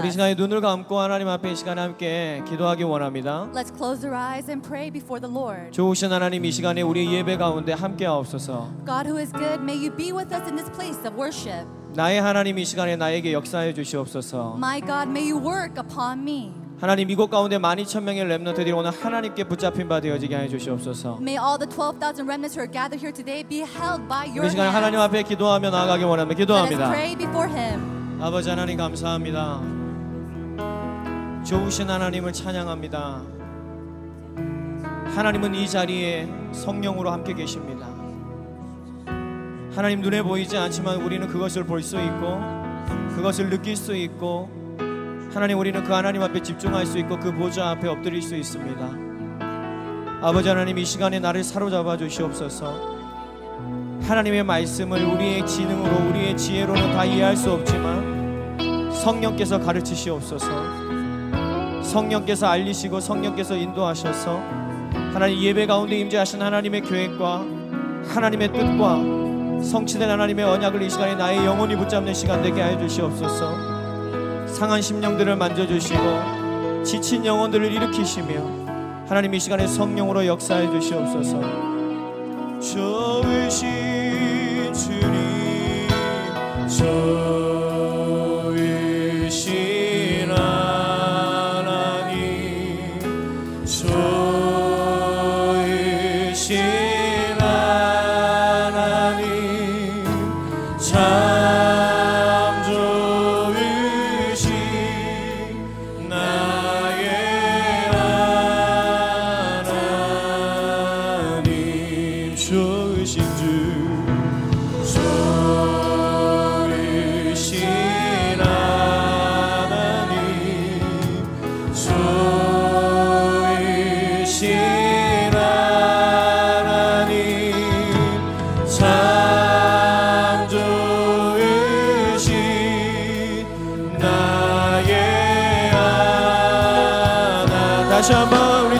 우리. 시간에 눈을 감고 하나님 앞에 이 시간에 함께 기도하기 원합니다. Let's close our eyes and pray before the Lord. 좋으신 하나님 이 시간에 우리 예배 가운데 함께 하옵소서. God who is good, may you be with us in this place of worship. 나의 하나님 이 시간에 나에게 역사해 주시옵소서. My God, may you work upon me. 하나님 이곳 가운데 12,000명의 렘넌트들이 오늘 하나님께 붙잡힌 바 되어지게 하여 주시옵소서. May all the 12,000 remnants who are gathered here today be held by your 우리 시간에. 하나님 앞에 기도하며 나아가기 원합니다. 기도합니다. pray before Him. 아버지 하나님 감사합니다. 좋으신 하나님을 찬양합니다. 하나님은 이 자리에 성령으로 함께 계십니다. 하나님 눈에 보이지 않지만 우리는 그것을 볼 수 있고 그것을 느낄 수 있고 하나님 우리는 그 하나님 앞에 집중할 수 있고 그 보좌 앞에 엎드릴 수 있습니다. 아버지 하나님 이 시간에 나를 사로잡아 주시옵소서. 하나님의 말씀을 우리의 지능으로 우리의 지혜로는 다 이해할 수 없지만 성령께서 가르치시옵소서. 성령께서 알리시고 성령께서 인도하셔서 하나님 예배 가운데 임재하신 하나님의 계획과 하나님의 뜻과 성취된 하나님의 언약을 이 시간에 나의 영혼이 붙잡는 시간 되게 하여 주시옵소서. 상한 심령들을 만져주시고 지친 영혼들을 일으키시며 하나님 이 시간에 성령으로 역사해 주시옵소서. 좋으신 주님 좋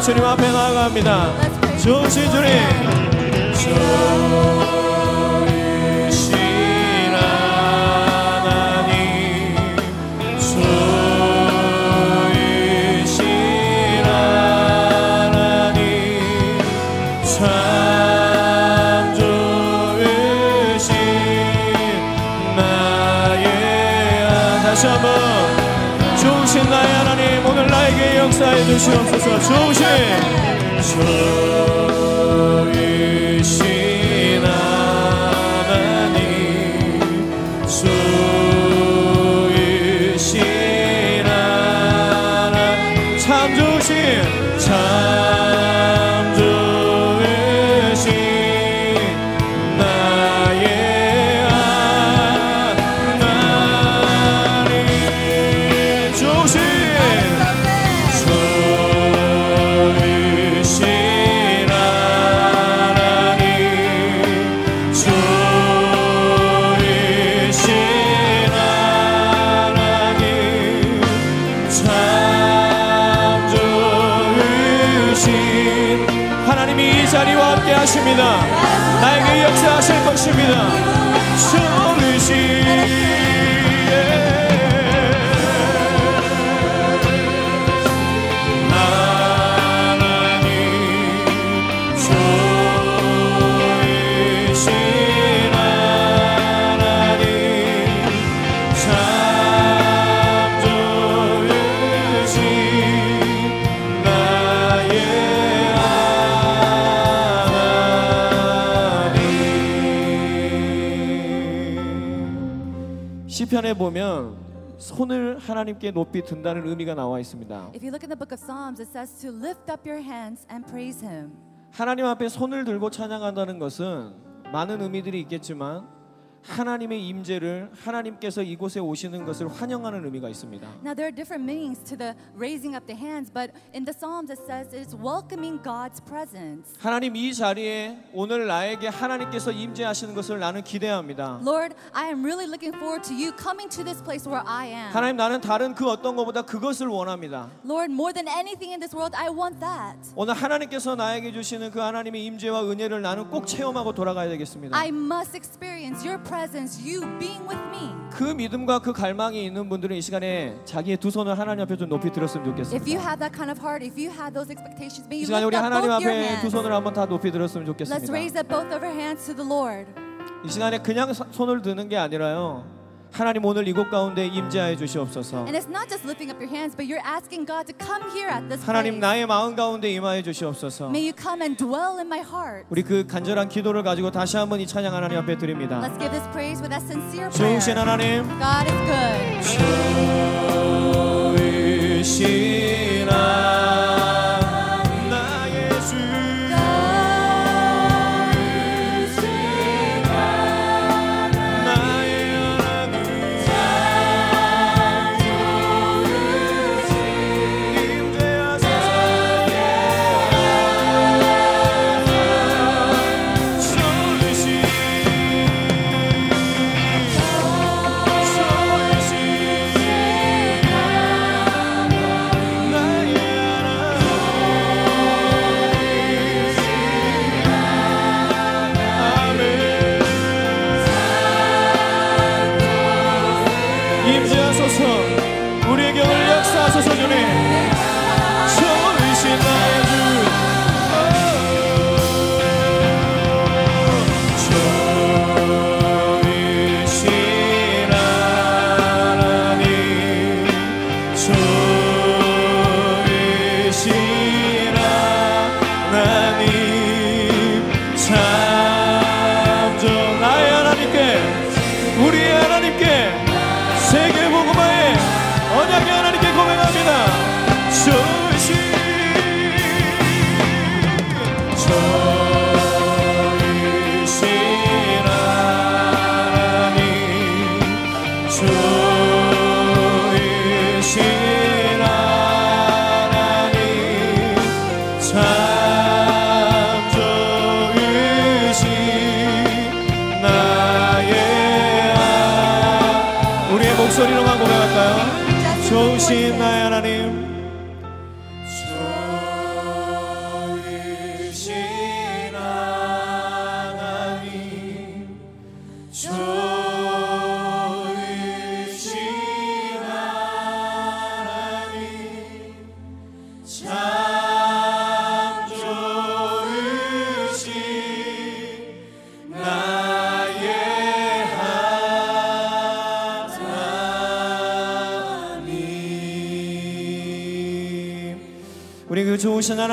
주님 앞에 나아갑니다. 좋으신 주님. 좋 역사해 주시옵소서 좋으신 하나님께 높이 든다는 의미가 나와 있습니다. If you look in the book of Psalms, it says to lift up your hands and praise Him. 하나님 앞에 손을 들고 찬양한다는 것은 많은 의미들이 있겠지만 하나님의 임재를 하나님께서 이곳에 오시는 것을 환영하는 의미가 있습니다. Now, there are different meanings to the raising up the hands, but in the Psalms it says it's welcoming God's presence. 하나님 이 자리에 오늘 나에게 하나님께서 임재하시는 것을 나는 기대합니다. Lord, I am really looking forward to you coming to this place where I am. 하나님 나는 다른 그 어떤 것보다 그것을 원합니다. Lord, more than anything in this world, I want that. 오늘 하나님께서 나에게 주시는 그 하나님의 임재와 은혜를 나는 꼭 체험하고 돌아가야 되겠습니다. I must experience your presence, you being with me. 그 믿음과 그 갈망이 있는 분들은 이 시간에 자기의 두 손을 하나님 앞에 좀 높이 들었으면 If you 좋겠습니다. have that kind of heart, if you have those expectations, may 이 you 시간에 lift 우리 up 하나님 both your 앞에 두 손을. 한번 다 높이 들었으면 Let's 좋겠습니다. raise up both of our hands to the Lord. 이 시간에 그냥 서- 손을 드는 게 아니라요. 하나님 오늘 이곳 가운데 임재하여 주시옵소서. And it's not just lifting up your hands, but you're asking God to come here at this 하나님 place. 나의 마음 가운데 임하여 주시옵소서. May you come and dwell in my heart. 우리 그 간절한 기도를 가지고 다시 한번 이 찬양 하나님 앞에 드립니다. Let's give this praise with that sincere prayer. 좋으신 하나님, God is good. 좋으신 하나님,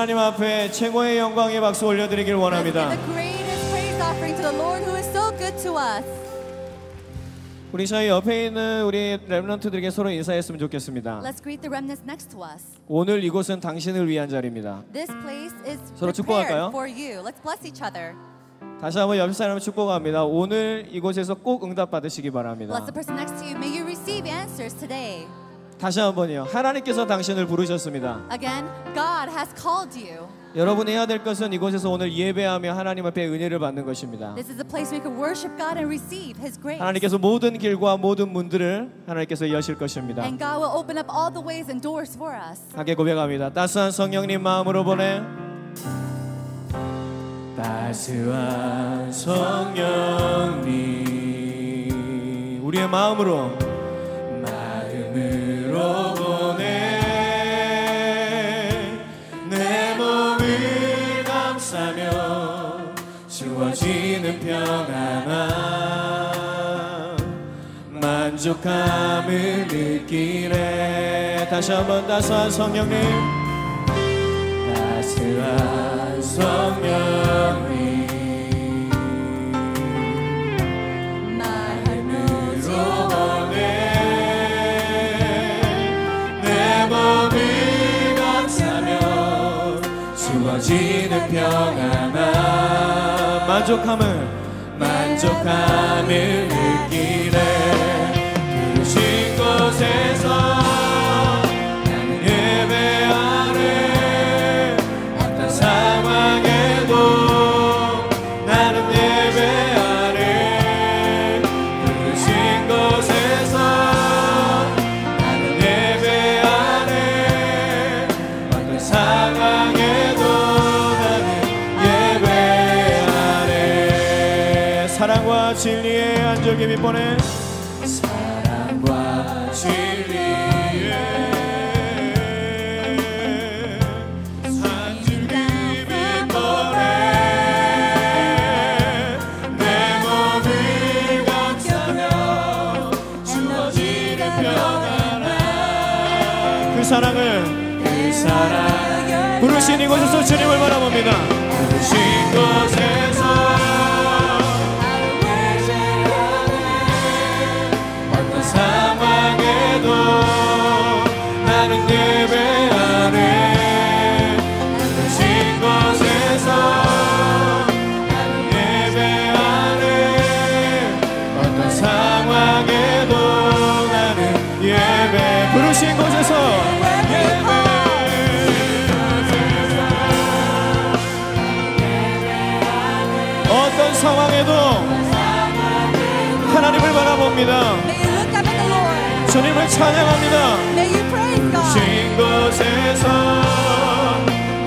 하나님 앞에 최고의 영광의 박수 올려드리길 Let's 원합니다. 우리 저희 옆에 있는 우리 랩런트들에게 서로 인사했으면 좋겠습니다 Let's greet the remnants next to us. 오늘 이곳은 당신을 위한 자리입니다 This place is 서로 축복할까요? prepared for you. Let's bless each other. 다시 한번 옆 사람을 축복합니다 오늘 이곳에서 꼭 응답 받으시기 바랍니다 다시 한 번요 하나님께서 당신을 부르셨습니다 Again, God has called you. 여러분이 해야 될 것은 이곳에서 오늘 예배하며 하나님 앞에 은혜를 받는 것입니다 This is a place where you can worship God and receive His grace. 하나님께서 모든 길과 모든 문들을 하나님께서 여실 것입니다 And God will open up all the ways and doors for us. 하게 고백합니다. 따스한 성령님 마음으로 보내. 따스한 성령님 우리의 마음으로 주어지는 평안함. 만족함을 느끼네. 다시 한번 따스한 성령님. 따스한 성령님 주어지는 평안함. 만족함을. 만족함을 느끼 사랑과 진리의 안절기 밑번에 사랑과 평안함 그 사랑을 그 사랑 부르신 이곳에서 주님을 바라봅니다. 하나님을 바라봅니다. May you look up at the Lord. 주님을 찬양합니다. May you praise God. 신 곳에서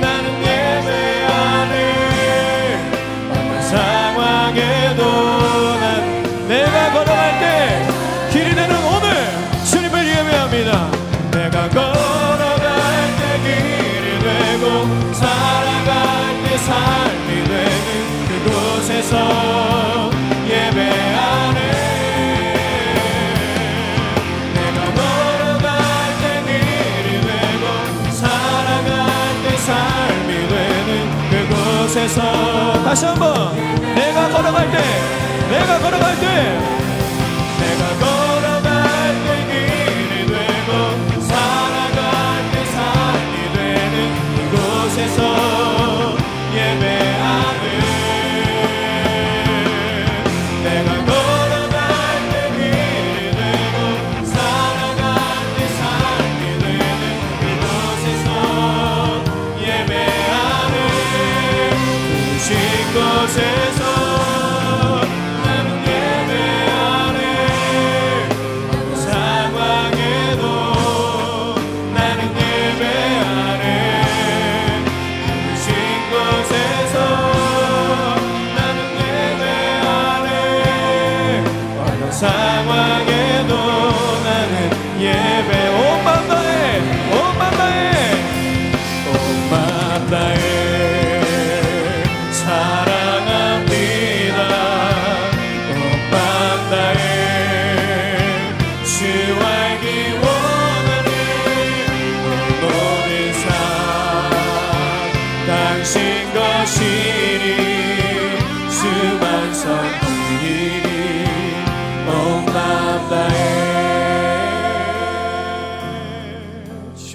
나는 예배하네 어떤 상황에도 난 내가 걸어갈 때 길이 되는 오늘 주님을 예배합니다. 내가 걸어갈 때 길이 되고 살아갈 때 삶이 되는 그곳에서 그곳에서 다시 한번 내가 걸어갈 때 내가 걸어갈 때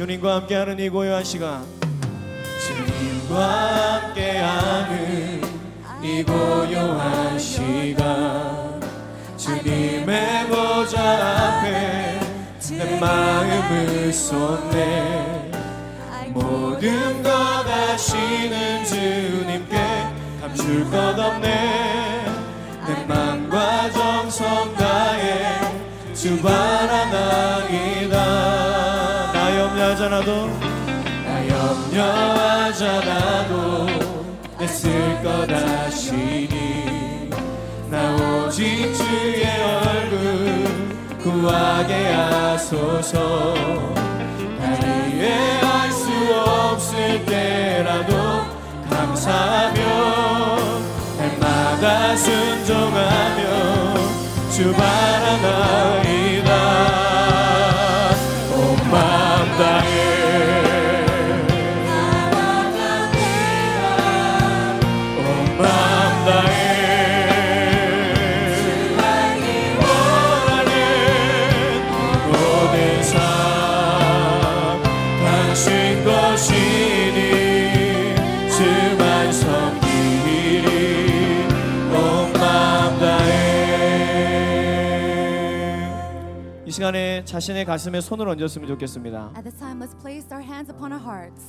주님과 함께하는 이 고요한 시간. 주님과 함께하는 이 고요한 시간. 주님의 보좌 앞에 내 마음을 쏟네. 모든 것 아시는 주님께 감출 것 없네. 내 맘과 정성 다해 주 바라나이 다나나 염려하잖아도 애쓸 것 아시니. 나 오직 주의 얼굴 구하게 하소서. 날 이해할 수 없을 때라도 감사하며 날마다 순종하며 주 바라나이다 시간에 자신의 가슴에 손을 얹었으면 좋겠습니다. At this time, let's place our hands upon our hearts.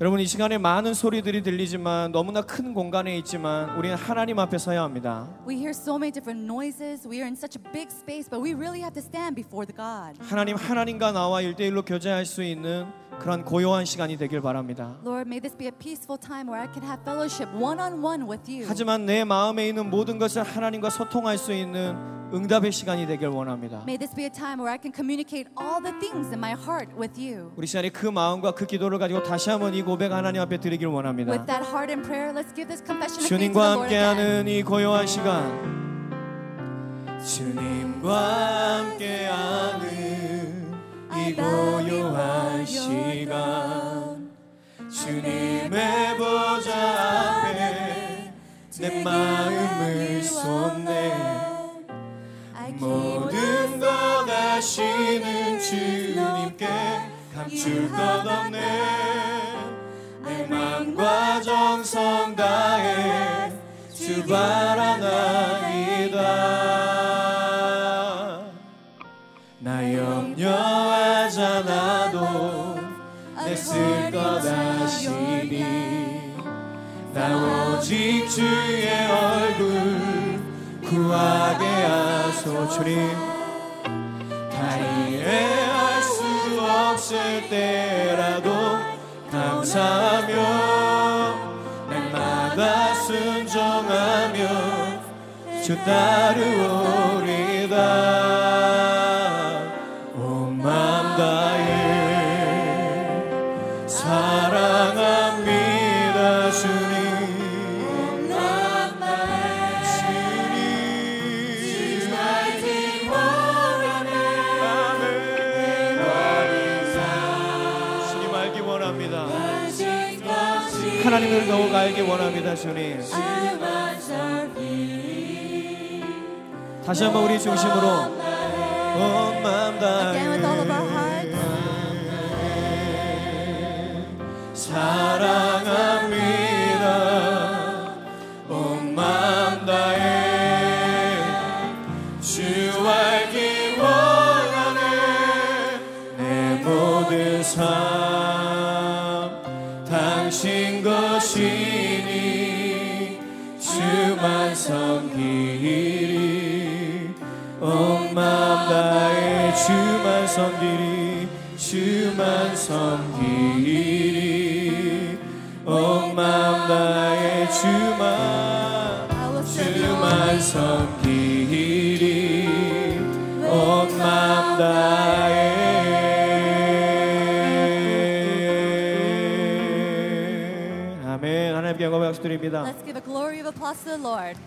여러분 이 시간에 많은 소리들이 들리지만 너무나 큰 공간에 있지만 우리는 하나님 앞에 서야 합니다. We hear so many different noises. We are in such a big space, but we really have to stand before the God. 하나님 하나님과 나와 일대일로 교제할 수 있는 그런 고요한 시간이 되길 바랍니다. Lord, may this be a peaceful time where I can have fellowship one on one with you. 하지만 내 마음에 있는 모든 것을 하나님과 소통할 수 있는 응답의 시간이 되길 원합니다. May this be a time where I can communicate all the things in my heart with you. 우리 시간에 그 마음과 그 기도를 가지고 다시 한번 이 고백 하나님 앞에 드리길 원합니다. With that heart and prayer, let's give this confession of faith to the 주님과 Lord again. 함께하는 이 고요한 시간 주님과 함께하는 이 고요한 시간 주님의 보좌 앞에 내 마음을 쏟네 모든 것 아시는 주님께 감출 것 없네 내 맘과 정성 다해 주 바라나이다. 나 염려하잖아도 내쓸것 아시니 나 오직 주의 얼굴 구하게 하소 주님. 다 이해할 수 없을 때라도 감사하며 날마다 순종하며 주 따르오리 하나님을 알기 원합니다 주님. 다시 한번 우리 중심으로. 온 마음 Again, with all of our 다해 사랑합 박수드립니다 Let's give a glory of applause to the Lord.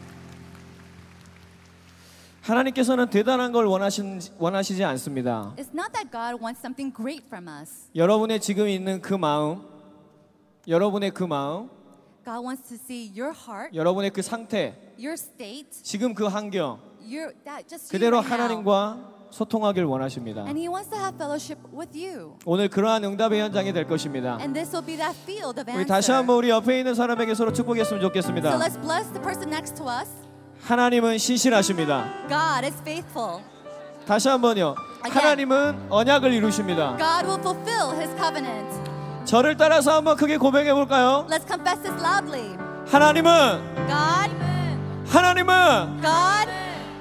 하나님께서는 대단한 걸 원하신, 원하시지 않습니다 It's not that God wants something great from us. 여러분의 지금 있는 그 마음 여러분의 그 마음 God wants to see your heart, 여러분의 그 상태 your state, 지금 그 환경 your that just you 그대로 right now. 하나님과 소통하길 원하십니다 And He wants to have fellowship with you. 오늘 그러한 응답의 현장이 될 것입니다 And this will be that field of 우리 answer. 다시 한번 우리 옆에 있는 사람에게 서로 축복했으면 So 좋겠습니다. let's bless the person next to us. 하나님은 신실하십니다. God is faithful. 다시 한번요. 하나님은 언약을 이루십니다. God will fulfill His covenant. 저를 따라서 한번 크게 고백해 볼까요? Let's confess this loudly. 하나님은 God, 하나님은 God,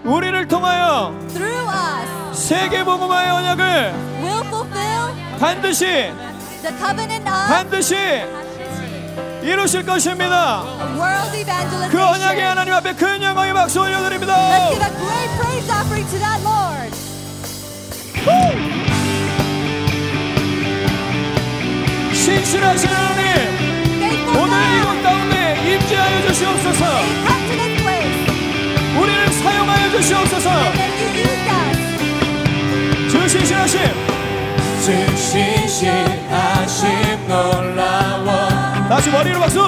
우리를 통하여 through us, 세계 복음화의 언약을 반드시 반드시 이루실 것입니다. 그 언약의 하나님 앞에 큰 영광의 박수 올려드립니다. 신실하신 하나님 오늘 이곳 가운데 임재하여 주시옵소서. 우리를 사용하여 주시옵소서. 주 신실하심 주 신실하심 놀라워. 다시 머리로 박수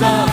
백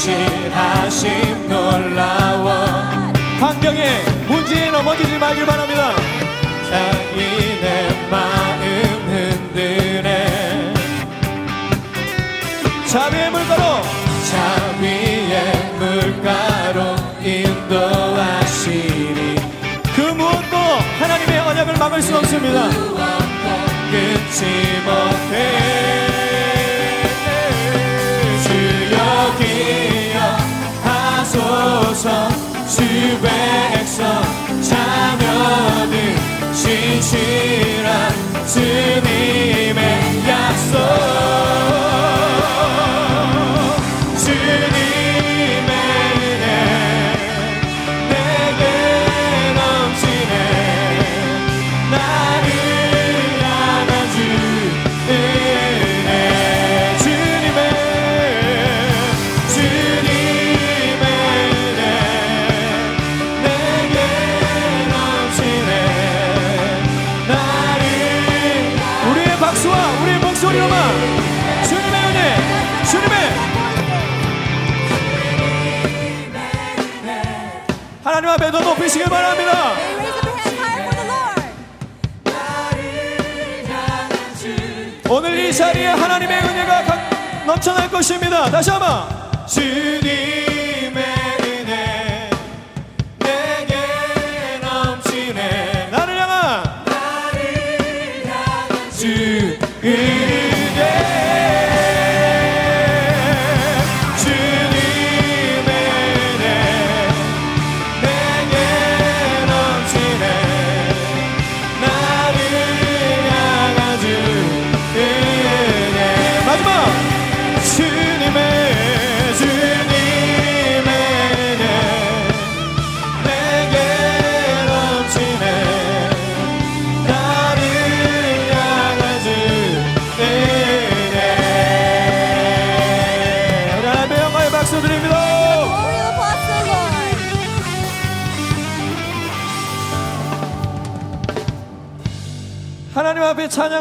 신실하심 놀라워. 환경에 문제에 넘어지지 말길 바랍니다. 자기네 마음 흔드네. 자비의 물가로. 자위의 물가로 인도하시니 그 무엇도 하나님의 언약을 막을 수 없습니다. 끊지 못해 신실한 주님의 약속 높이시길 바랍니다. 오늘 이 자리에 하나님의 은혜가 가- 넘쳐날 것입니다 다시 한번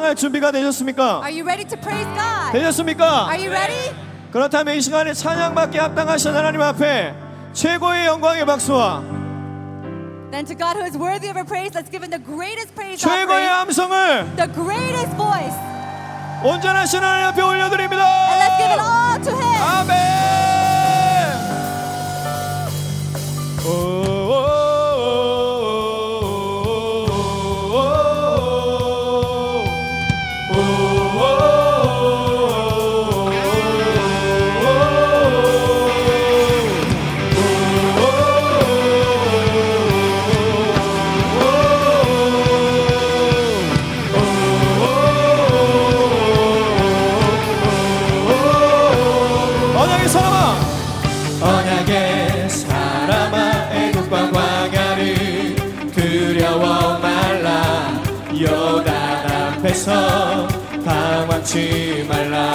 찬양할 준비가 되셨습니까? Are you ready to praise God? 되셨습니까? Are you ready? 그렇다면 이 시간에 찬양받게 합당하신 하나님 앞에 최고의 영광의 박수와 Then to God who is worthy of our praise, let's give him the greatest praise 최고의 offering, 함성을 the greatest voice, 온전하신 하나님 앞에 올려드립니다 and let's give it all to him. 아멘 오, 앞에서 방황치 말라.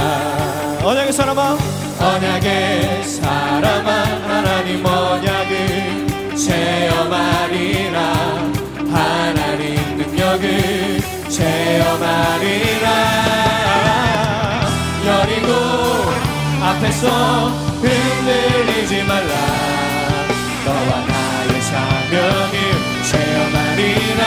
언약의 사람아. 언약의 사람아 하나님 언약을 체험하리라. 하나님 능력을 체험하리라. 여리고 앞에서 흔들리지 말라. 너와 나의 사명을 체험하리라.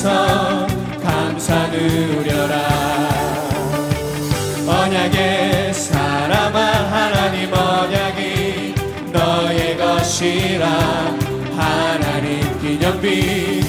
앞에서 감사 누려라. 언약의 사람아 하나님 언약이 너의 것이라. 하나님 기념비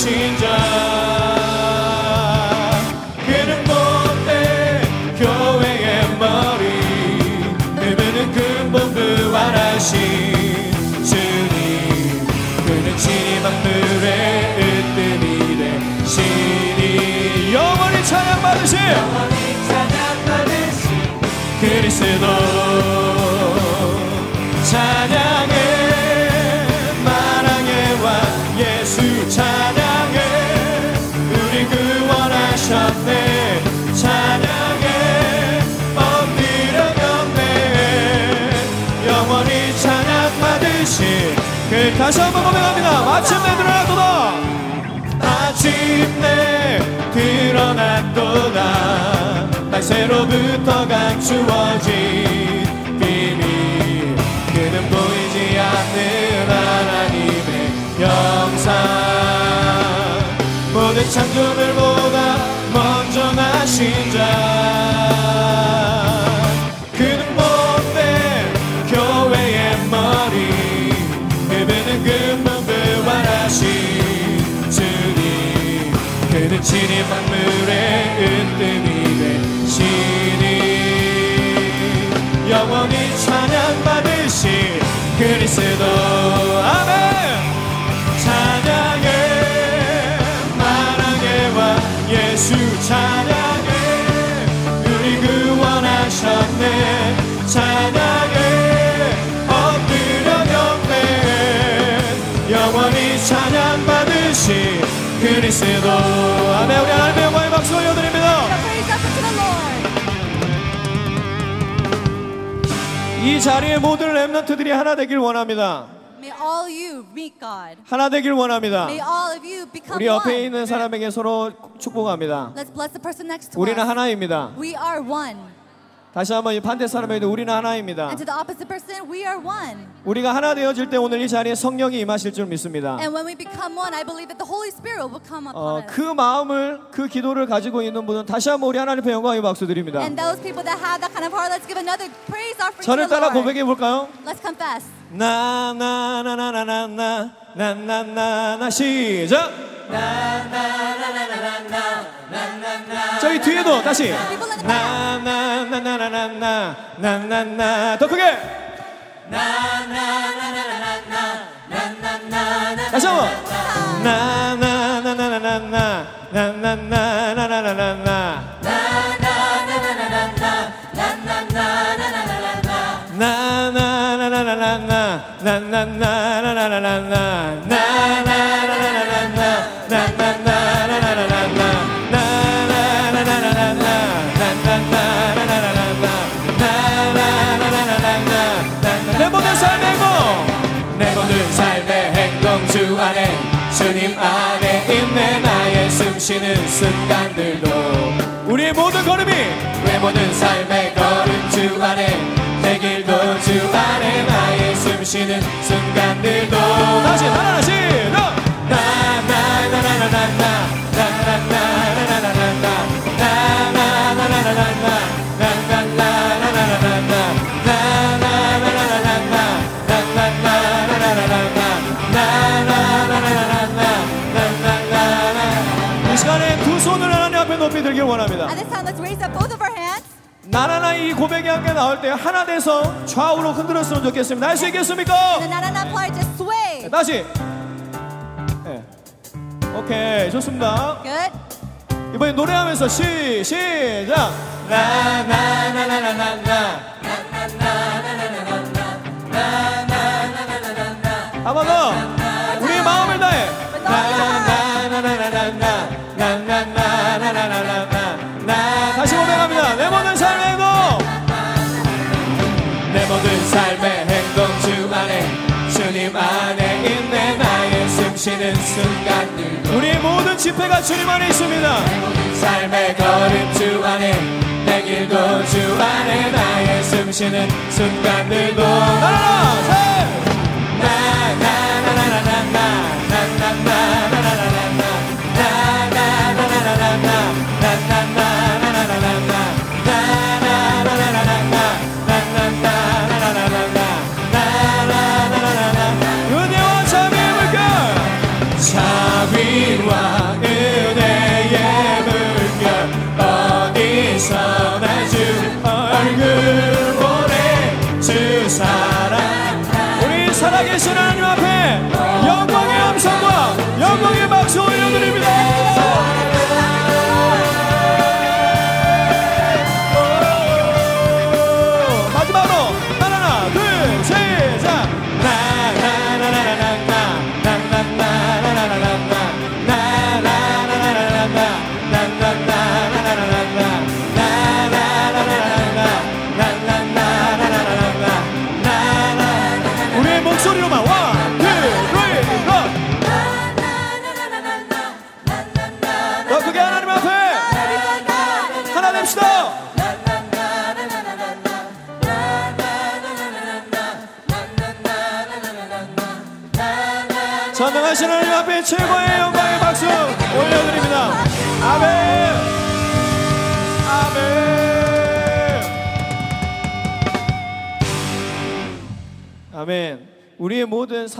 나신 자 그는 본때 교회의 머리 그분은 근본 부활하신 주님. 그는 진이 만물의 으뜸이 되시니. 영원히 찬양받으신 그리스도 다시 한번 고백합니다. 마침내 드러난도다. 마침내 드러난도다 날 새로부터 감추어진 비밀 그는 보이지 않는 하나님의 형상 모든 창조물보다 먼저 나신 자 진이 만물의 으뜸이 되시니 영원히 찬양받으신 그리스도. 아멘. 찬양해 만왕의 왕 예수 찬양해 우리 구원하셨네. 찬양해 그리스도 아멘 우리 하나님의 영광의 박수 올려드립니다. 이 자리의 모든 렘넌트들이 하나 되길 원합니다. May all you meet God. 하나 되길 원합니다. May all of you become 우리 옆에 one. 있는 사람에게 서로 축복합니다. Let's bless the person next to 우리는 us. 하나입니다. We are one. 다시 한번 이 반대 사람에게도 우리는 하나입니다. And to the opposite person, we are one. 우리가 하나 되어질 때 오늘 이 자리에 성령이 임하실 줄 믿습니다. And when we become one, I believe that the Holy Spirit will come upon 어, us. 그 마음을 그 기도를 가지고 있는 분은 다시 한번 우리 하나님 앞에 영광의 박수 드립니다. And those people that have that kind of heart, let's give another praise offering to 저를 따라. 고백해 볼까요? Let's confess. 나나나나나나나나나나 시작. 자 저기 뒤에도 다시. 나나나나나나나나나나 더 크게 다시 한번 나나나나나나나나나나나나 내 모든 삶의 행복 주 안에 주님 안에 있네 나의 숨쉬는 순간들도 우리의 모든 걸음이 내 모든 삶의 걸음 주 안에 내 길도 주 안에 나의 숨쉬는 순간들도 다시 하나 시작 이 시간에 두 손을 하나님 앞에 높이 들길 원합니다. At this time, let's raise up both of our hands. 나나나 이 고백이 함께 나올 때 하나 돼서 좌우로 흔들었으면 좋겠습니다. 할 수 있겠습니까? The na na na part, just sway. 다시. 네. 오케이 좋습니다. Good. 이번에 노래하면서 시 시작. 나나나나나나 순간들 우리 모든 집회가 주님 안에 있습니다 삶의 걸음 주 안에 내 길도 주 안에 나의 숨쉬는 순간들도 나나나 셋 은혜와 es un año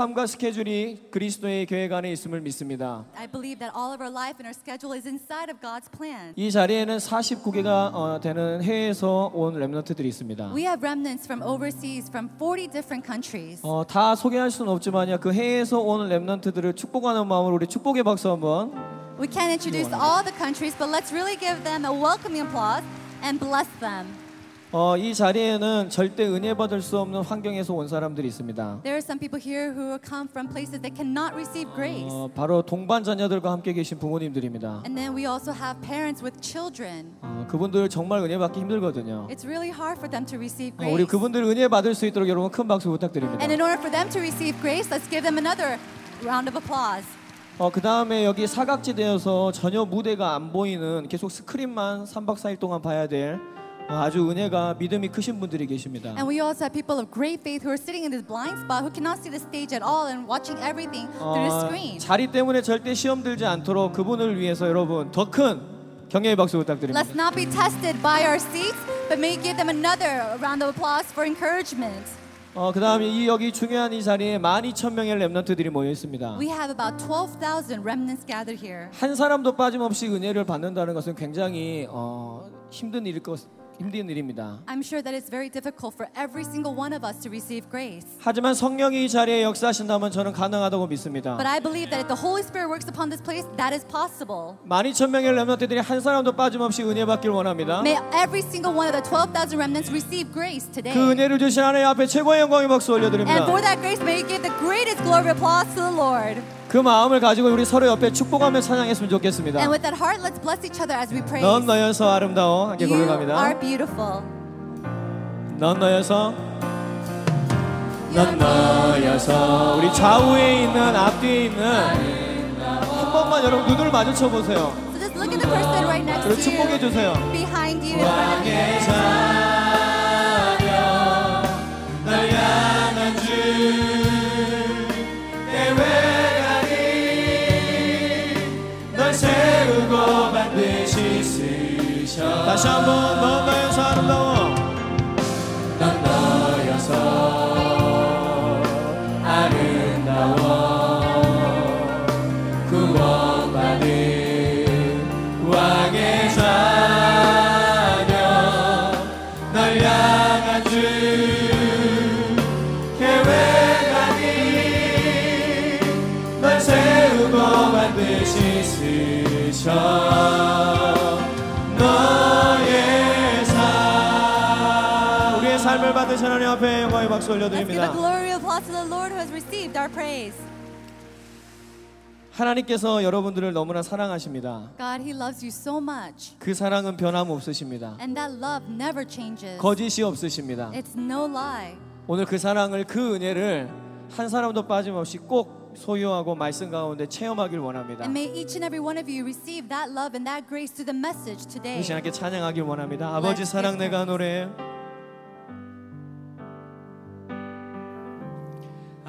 삶과 스케줄이 그리스도의 계획 안에 있음을 믿습니다. I believe that all of our life and our schedule is inside of God's plan. 이 자리에는 49개가 어, 되는 해외에서 온 렘넌트들이 있습니다. We have remnants from overseas, from 40 different countries. 어, 다 소개할 수는 없지만요. 그 해외에서 온 렘넌트들을 축복하는 마음으로 우리 축복의 박수 한번. We can't introduce all the countries, but let's really give them a welcoming applause and bless them. 어, 이 자리에는 절대 은혜 받을 수 없는 환경에서 온 사람들이 있습니다. There are some people here who come from places that cannot receive grace. 어, 바로 동반 자녀들과 함께 계신 부모님들입니다. And then we also have parents with children. 어, 그분들 정말 은혜 받기 힘들거든요. It's really hard for them to receive 어, 우리 grace. 그분들 은혜 받을 수 있도록 여러분 큰 박수 부탁드립니다. And in order for them to receive grace, let's give them another round of applause. 어, 그 다음에 여기 사각지대여서 전혀 무대가 안 보이는 계속 스크린만 3박 4일 동안 봐야 될 어, 아주 은혜가 믿음이 크신 분들이 계십니다. And we also have people of great faith who are sitting in this blind spot who cannot see the stage at all and watching everything through the 어, screen. 자리 때문에 절대 시험 들지 않도록 그분을 위해서 여러분 더 큰 경애의 박수 부탁드립니다. Let's not be tested by our seats, but may give them another round of applause for encouragement. 어, 그다음에 이 여기 중요한 이 자리에 12,000명의 렘넌트들이 모여 있습니다. We have about 12,000 remnants gathered here. 한 사람도 빠짐없이 은혜를 받는다는 것은 굉장히 어, 힘든 일일 것 힘든 일입니다. I'm sure that it's very difficult for every single one of us to receive grace. 하지만 성령이 이 자리에 역사하신다면 저는 가능하다고 믿습니다. But I believe that if the Holy Spirit works upon this place, that is possible. 12,000명의 렘넌트들이 한 사람도 빠짐없이 은혜 받길 원합니다. May every single one of the 12,000 remnants receive grace today. 그 은혜를 주신 하나님 앞에 최고의 영광의 박수 And 올려드립니다. for that grace, may you give the greatest glory applause to the Lord. 그 마음을 가지고 우리 서로 옆에 축복하며 찬양했으면 좋겠습니다. And with that heart, let's bless each other as we praise. 넌 너여서 아름다워 함께 You are 고백합니다. beautiful. 넌 너여서 넌 너여서 우리 좌우에 있는 앞뒤에 있는 한 번만 여러분 눈을 마주쳐 보세요. So just look at the person right next to 축복해 you, 주세요. behind you, in front of you. Somebody. 박수 Let's give the 올려드립니다 glory of applause to the Lord who has received our praise. 하나님께서 여러분들을 너무나 사랑하십니다 God, He loves you so much. 그 사랑은 변함없으십니다 And that love never changes. 거짓이 없으십니다 It's no lie. 오늘 그 사랑을 그 은혜를 한 사람도 빠짐없이 꼭 소유하고 말씀 가운데 체험하길 원합니다. And may each and every one of you receive that love and that grace through the message today. 이 시간에 찬양하길 원합니다. 아버지 사랑 내가 노래해.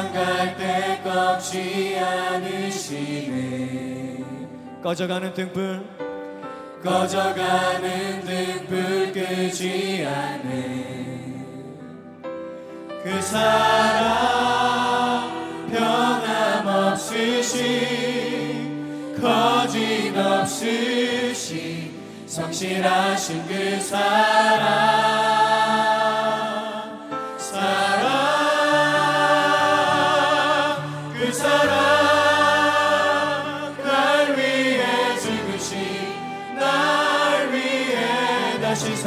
상한 갈대 꺾지 않으시네. 꺼져가는 등불. 꺼져가는 등불 끄지 않네. 그 사랑 변함없으신 거짓 없으신 성실하신 그 사랑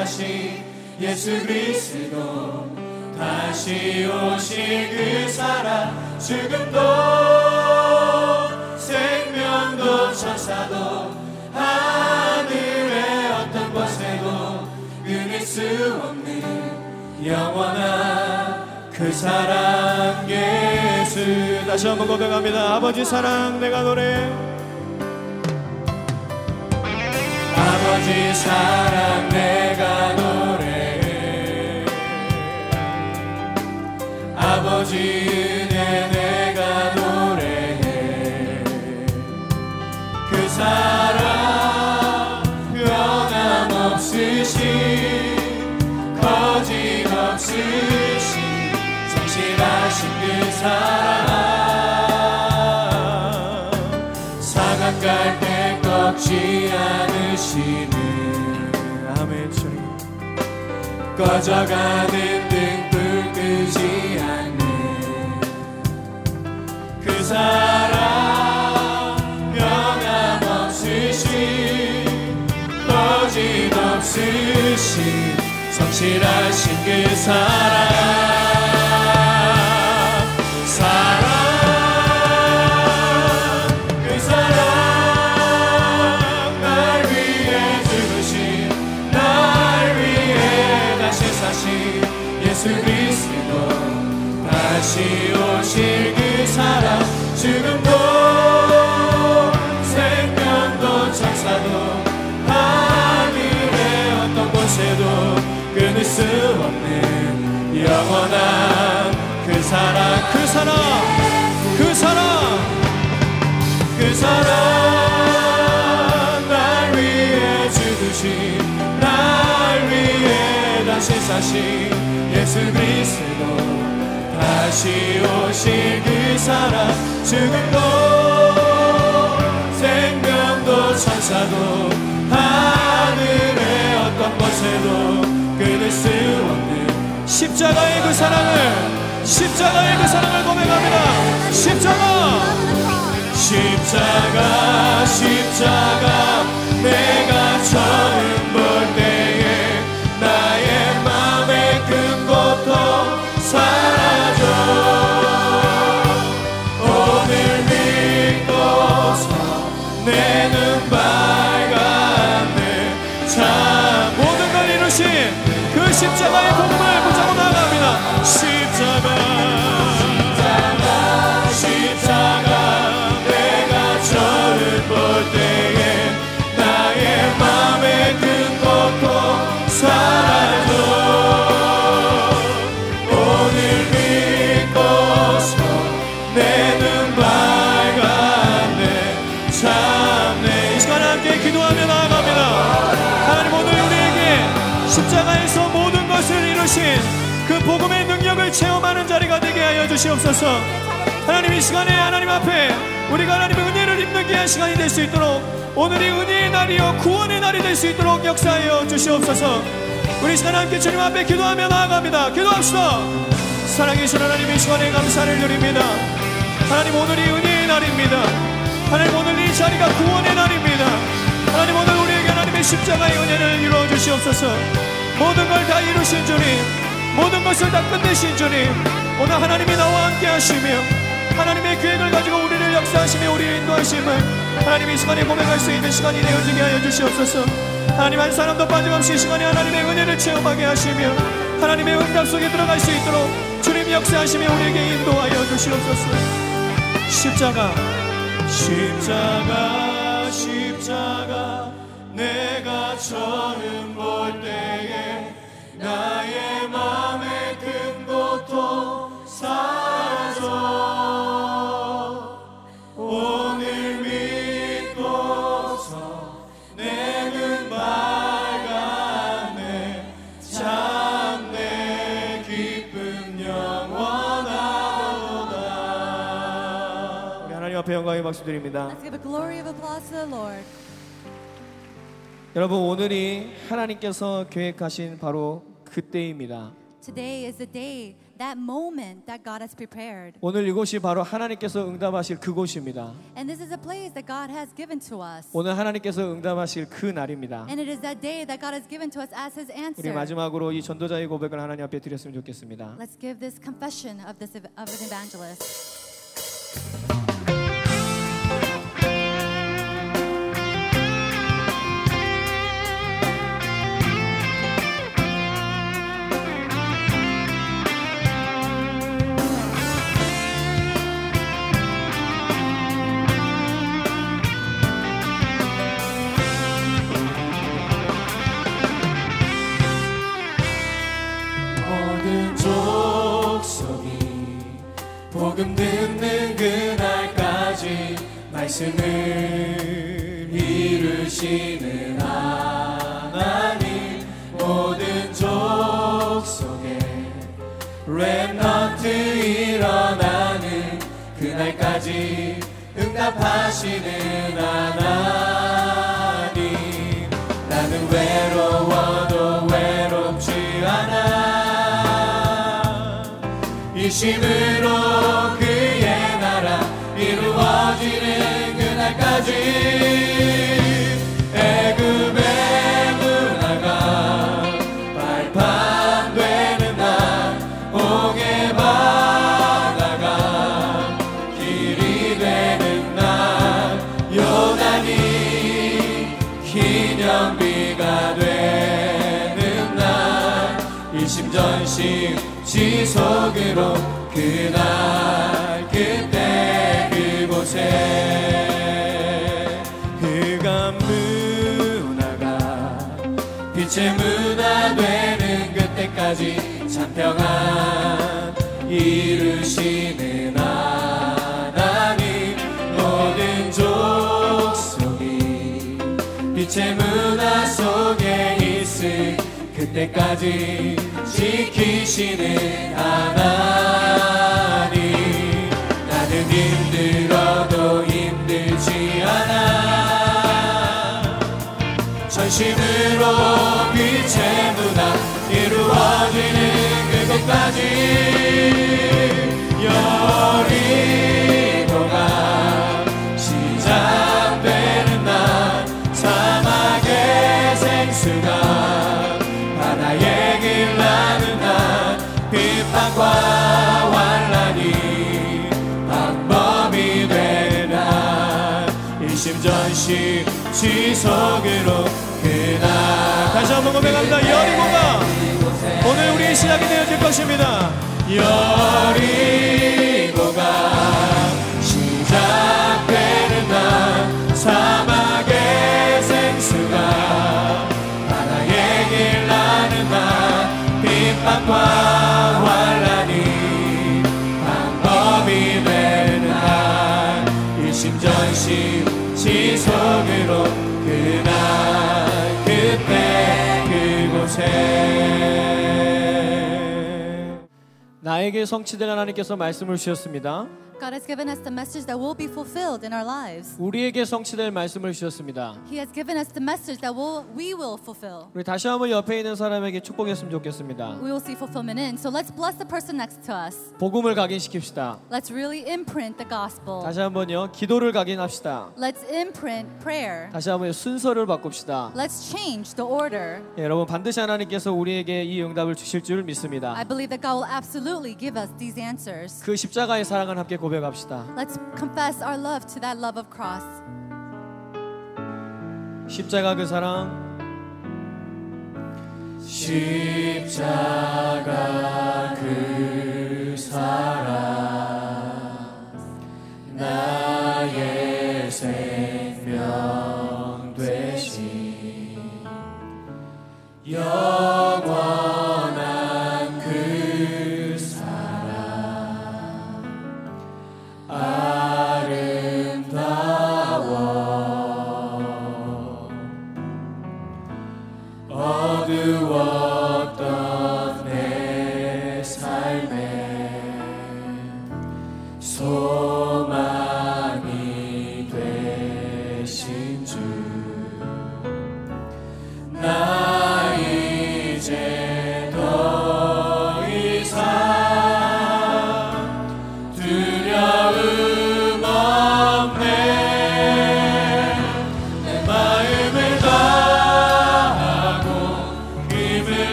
사신 예수 그리스도 다시 오실 그 사랑 죽음도 생명도 천사도 하늘의 어떤 곳에도 끊을 수 없는 영원한 그 사랑 예수. 다시 한번 고백합니다. 아버지 사랑 내가 노래 아버지 사랑 내가 노래해. 아버지 은혜 내가 노래해. 그 사랑 변함없으신 거짓 없으신 성실하신 그 사랑. 사각 갈대 꺾지 않 으시는 아멘 주님. 꺼져가는 등불 끄지 않는 그 사랑 변함없으신 거짓 없으신 성실하신 그 사랑 사랑 그 사랑 그 사랑 날 위해 죽으신 날 위해 다시 사신 예수 그리스도. 다시 오실 그 사랑 죽음도 생명도 천사도 하늘의 어떤 것에도 끊을 수 없는 십자가의 그 사랑을 십자가의 그 사랑을 고백합니다. 십자가. 십자가 십자가. 내가 처음 볼 때에 나의 큰 고통 사라져. 오늘 믿고서 내 눈 밝았네 참 모든 걸 이루신 그 십자가의 복음을 붙잡 주시옵소서. 하나님 이 시간에 하나님 앞에 우리가 하나님의 은혜를 입는 귀한 시간이 될 수 있도록 오늘이 은혜의 날이요 구원의 날이 될 수 있도록 역사하여 주시옵소서. 우리 이 시간에 함께 주님 앞에 기도하며 나아갑니다. 기도합시다. 사랑이신 하나님 이 시간에 감사를 드립니다. 하나님 오늘이 은혜의 날입니다. 하나님 오늘 이 자리가 구원의 날입니다. 하나님 오늘 우리에게 하나님의 십자가의 은혜를 이루어 주시옵소서. 모든 걸 다 이루신 주님 모든 것을 다 끝내신 주님 오늘 하나님이 나와 함께 하시며 하나님의 계획을 가지고 우리를 역사하시며 우리를 인도하심을 하나님 이 시간에 고백할 수 있는 시간이 되어지게 하여 주시옵소서. 하나님 한 사람도 빠짐없이 이 시간에 하나님의 은혜를 체험하게 하시며 하나님의 응답 속에 들어갈 수 있도록 주님 역사하시며 우리에게 인도하여 주시옵소서. 십자가 십자가 십자가 내가 처음 볼 때에 나의 맘에 오늘 믿고서 내눈 밝았네 참 내 기쁨 영원하도다. 우리 하나님 앞에 영광의 박수 드립니다. Let's give a glory of applause to the Lord. 여러분 오늘이 하나님께서 계획하신 바로 그때입니다. Today is the day, that moment that God has prepared. 오늘 이곳이 바로 하나님께서 응답하실 그곳입니다 And this is a place that God has given to us. 오늘 하나님께서 응답하실 그 날입니다 And it is that day that God has given to us as His 우리 answer. 마지막으로 이 전도자의 고백을 하나님 앞에 드렸으면 좋겠습니다 Let's give this confession of this of an evangelist. 그날까지 응답하시는 하나님. 나는 외로워도 외롭지 않아. 이심으로 그의 나라 이루어지는 그날까지 속으로 그날 그때 그곳에. 흑암 문화가 빛의 문화 되는 그때까지 참평한 이루시는 그때까지 지키시는 하나님. 나는 힘들어도 힘들지 않아. 전심으로 빛의 문화 이루어지는 그곳까지 여리 전심 지속으로 그날 다시 한번 고백합니다. 여리고가. 오늘 우리의 시작이 되어질 것입니다. 여리고가. 시작되는 날 사막의 생수가 바다에 길나는 날 핍박과 일심전심 지속으로 그날 그때 그곳에 나에게 성취될 하나님께서 말씀을 주셨습니다. God has given us the message that will be fulfilled in our lives. 우리에게 성취될 말씀을 주셨습니다. He has given us the message that will, we will fulfill. 우리 다시 한번 옆에 있는 사람에게 축복했으면 좋겠습니다. We will see fulfillment in. So let's bless the person next to us. 복음을 각인시킵시다. Let's really imprint the gospel. 다시 한번요. 기도를 각인합시다. Let's imprint prayer. 다시 한번 순서를 바꿉시다. Let's change the order. 예, 여러분 반드시 하나님께서 우리에게 이 응답을 주실 줄 믿습니다. I believe that God will absolutely give us these answers. 그 십자가의 사랑을 함께 고 백합시다. Let's confess our love to that love of cross. 십자가 그 사랑 십자가 그 사랑 나의 생명 되신 영원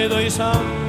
edo isa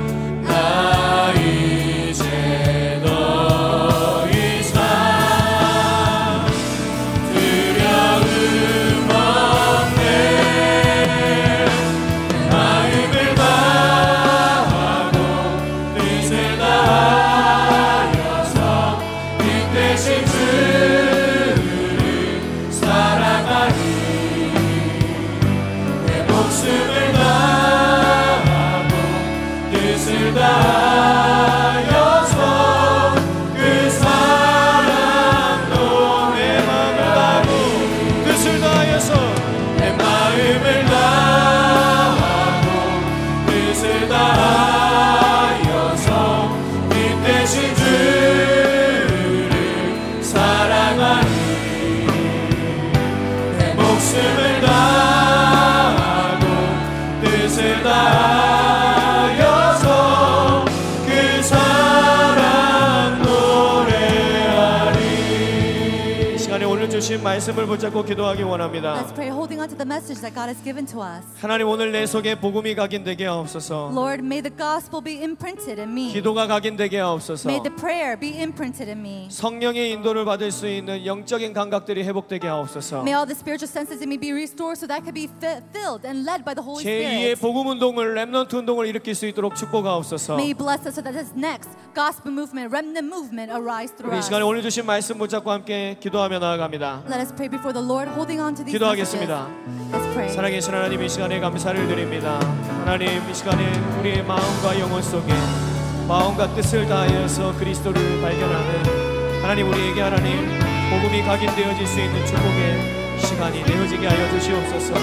붙잡고 기도하기 원합니다. Let's pray holding on to the message that God has given to us. 하나님 오늘 내 속에 복음이 각인되게 하옵소서. Lord, may the gospel be imprinted in me. 기도가 각인되게 하옵소서. May the prayer be imprinted in me. 성령의 인도를 받을 수 있는 영적인 감각들이 회복되게 하옵소서. May all the spiritual senses in me be restored so that I could be fi- filled and led by the Holy 제2의 Spirit. 복음 운동을 렘넌트 운동을 일으킬 수 있도록 축복하옵소서. May you bless us so that this next gospel movement, remnant movement, arise through 우리 이 us. 시간에 오늘 주신 말씀 붙잡고 함께 기도하며 나아갑니다. Let us pray before the Lord, holding on to these 기도하겠습니다. Let's pray. 살아계신 하나님 이 시간에 감사를 드립니다. 하나님 이 시간에 우리의 마음과 영혼 속에 마음과 뜻을 다하여서 그리스도를 발견하는 하나님 우리에게 하나님 복음이 각인되어질 수 있는 축복의 시간이 되어지게 하여 주시옵소서.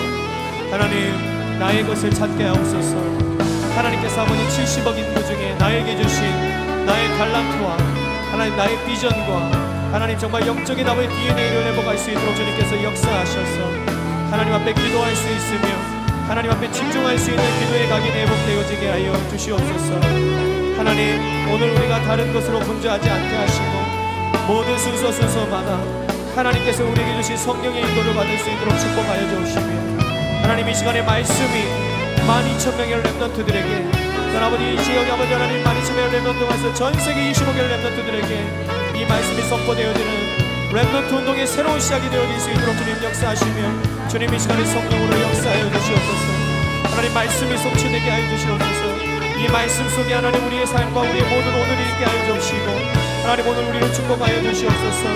하나님 나의 것을 찾게 하옵소서. 하나님께서 아버지 70억 인구 중에 나에게 주신 나의 달란트와 하나님 나의 비전과 하나님 정말 영적인 아버지 DNA를 회복할 수 있도록 주님께서 역사하셔서 하나님 앞에 기도할 수 있으며 하나님 앞에 집중할 수 있는 기도의 각이 회복되어지게 하여 주시옵소서. 하나님 오늘 우리가 다른 것으로 분주하지 않게 하시고 모든 순서 순서마다 하나님께서 우리에게 주신 성령의 인도를 받을 수 있도록 축복하여 주시며 하나님 이 시간에 말씀이 12,000명의 Remnant들에게 전 아버지 이 지역의 아버지 하나님 12,000명의 Remnant 와서 전 세계 25개의 Remnant들에게 이 말씀이 선포되어지는 Remnant 운동의 새로운 시작이 되어질 수 있도록 주님 역사하시며 주님 이 시간에 성령으로 역사하여 주시옵소서. 하나님 말씀이 성취되게 하여 주시옵소서. 이 말씀 속에 하나님 우리의 삶과 우리의 모든 오늘을 있게 하여 주시고 하나님 오늘 우리를 축복하여 주시옵소서.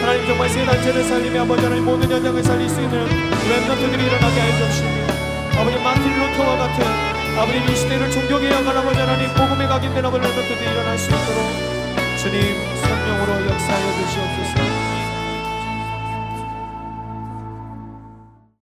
하나님 정말 세 단체를 살리며 아버지 하나님 모든 현장을 살릴 수 있는 Remnant들이 일어나게 하여 주시며 아버지 마틴 루터와 같은 아버지 이 시대를 존경해야 할 아버지 하나님 복음에 각인된 아버지 랩런트들이 일어날 수 있도록 주님 성령으로 역사하여 주시옵소서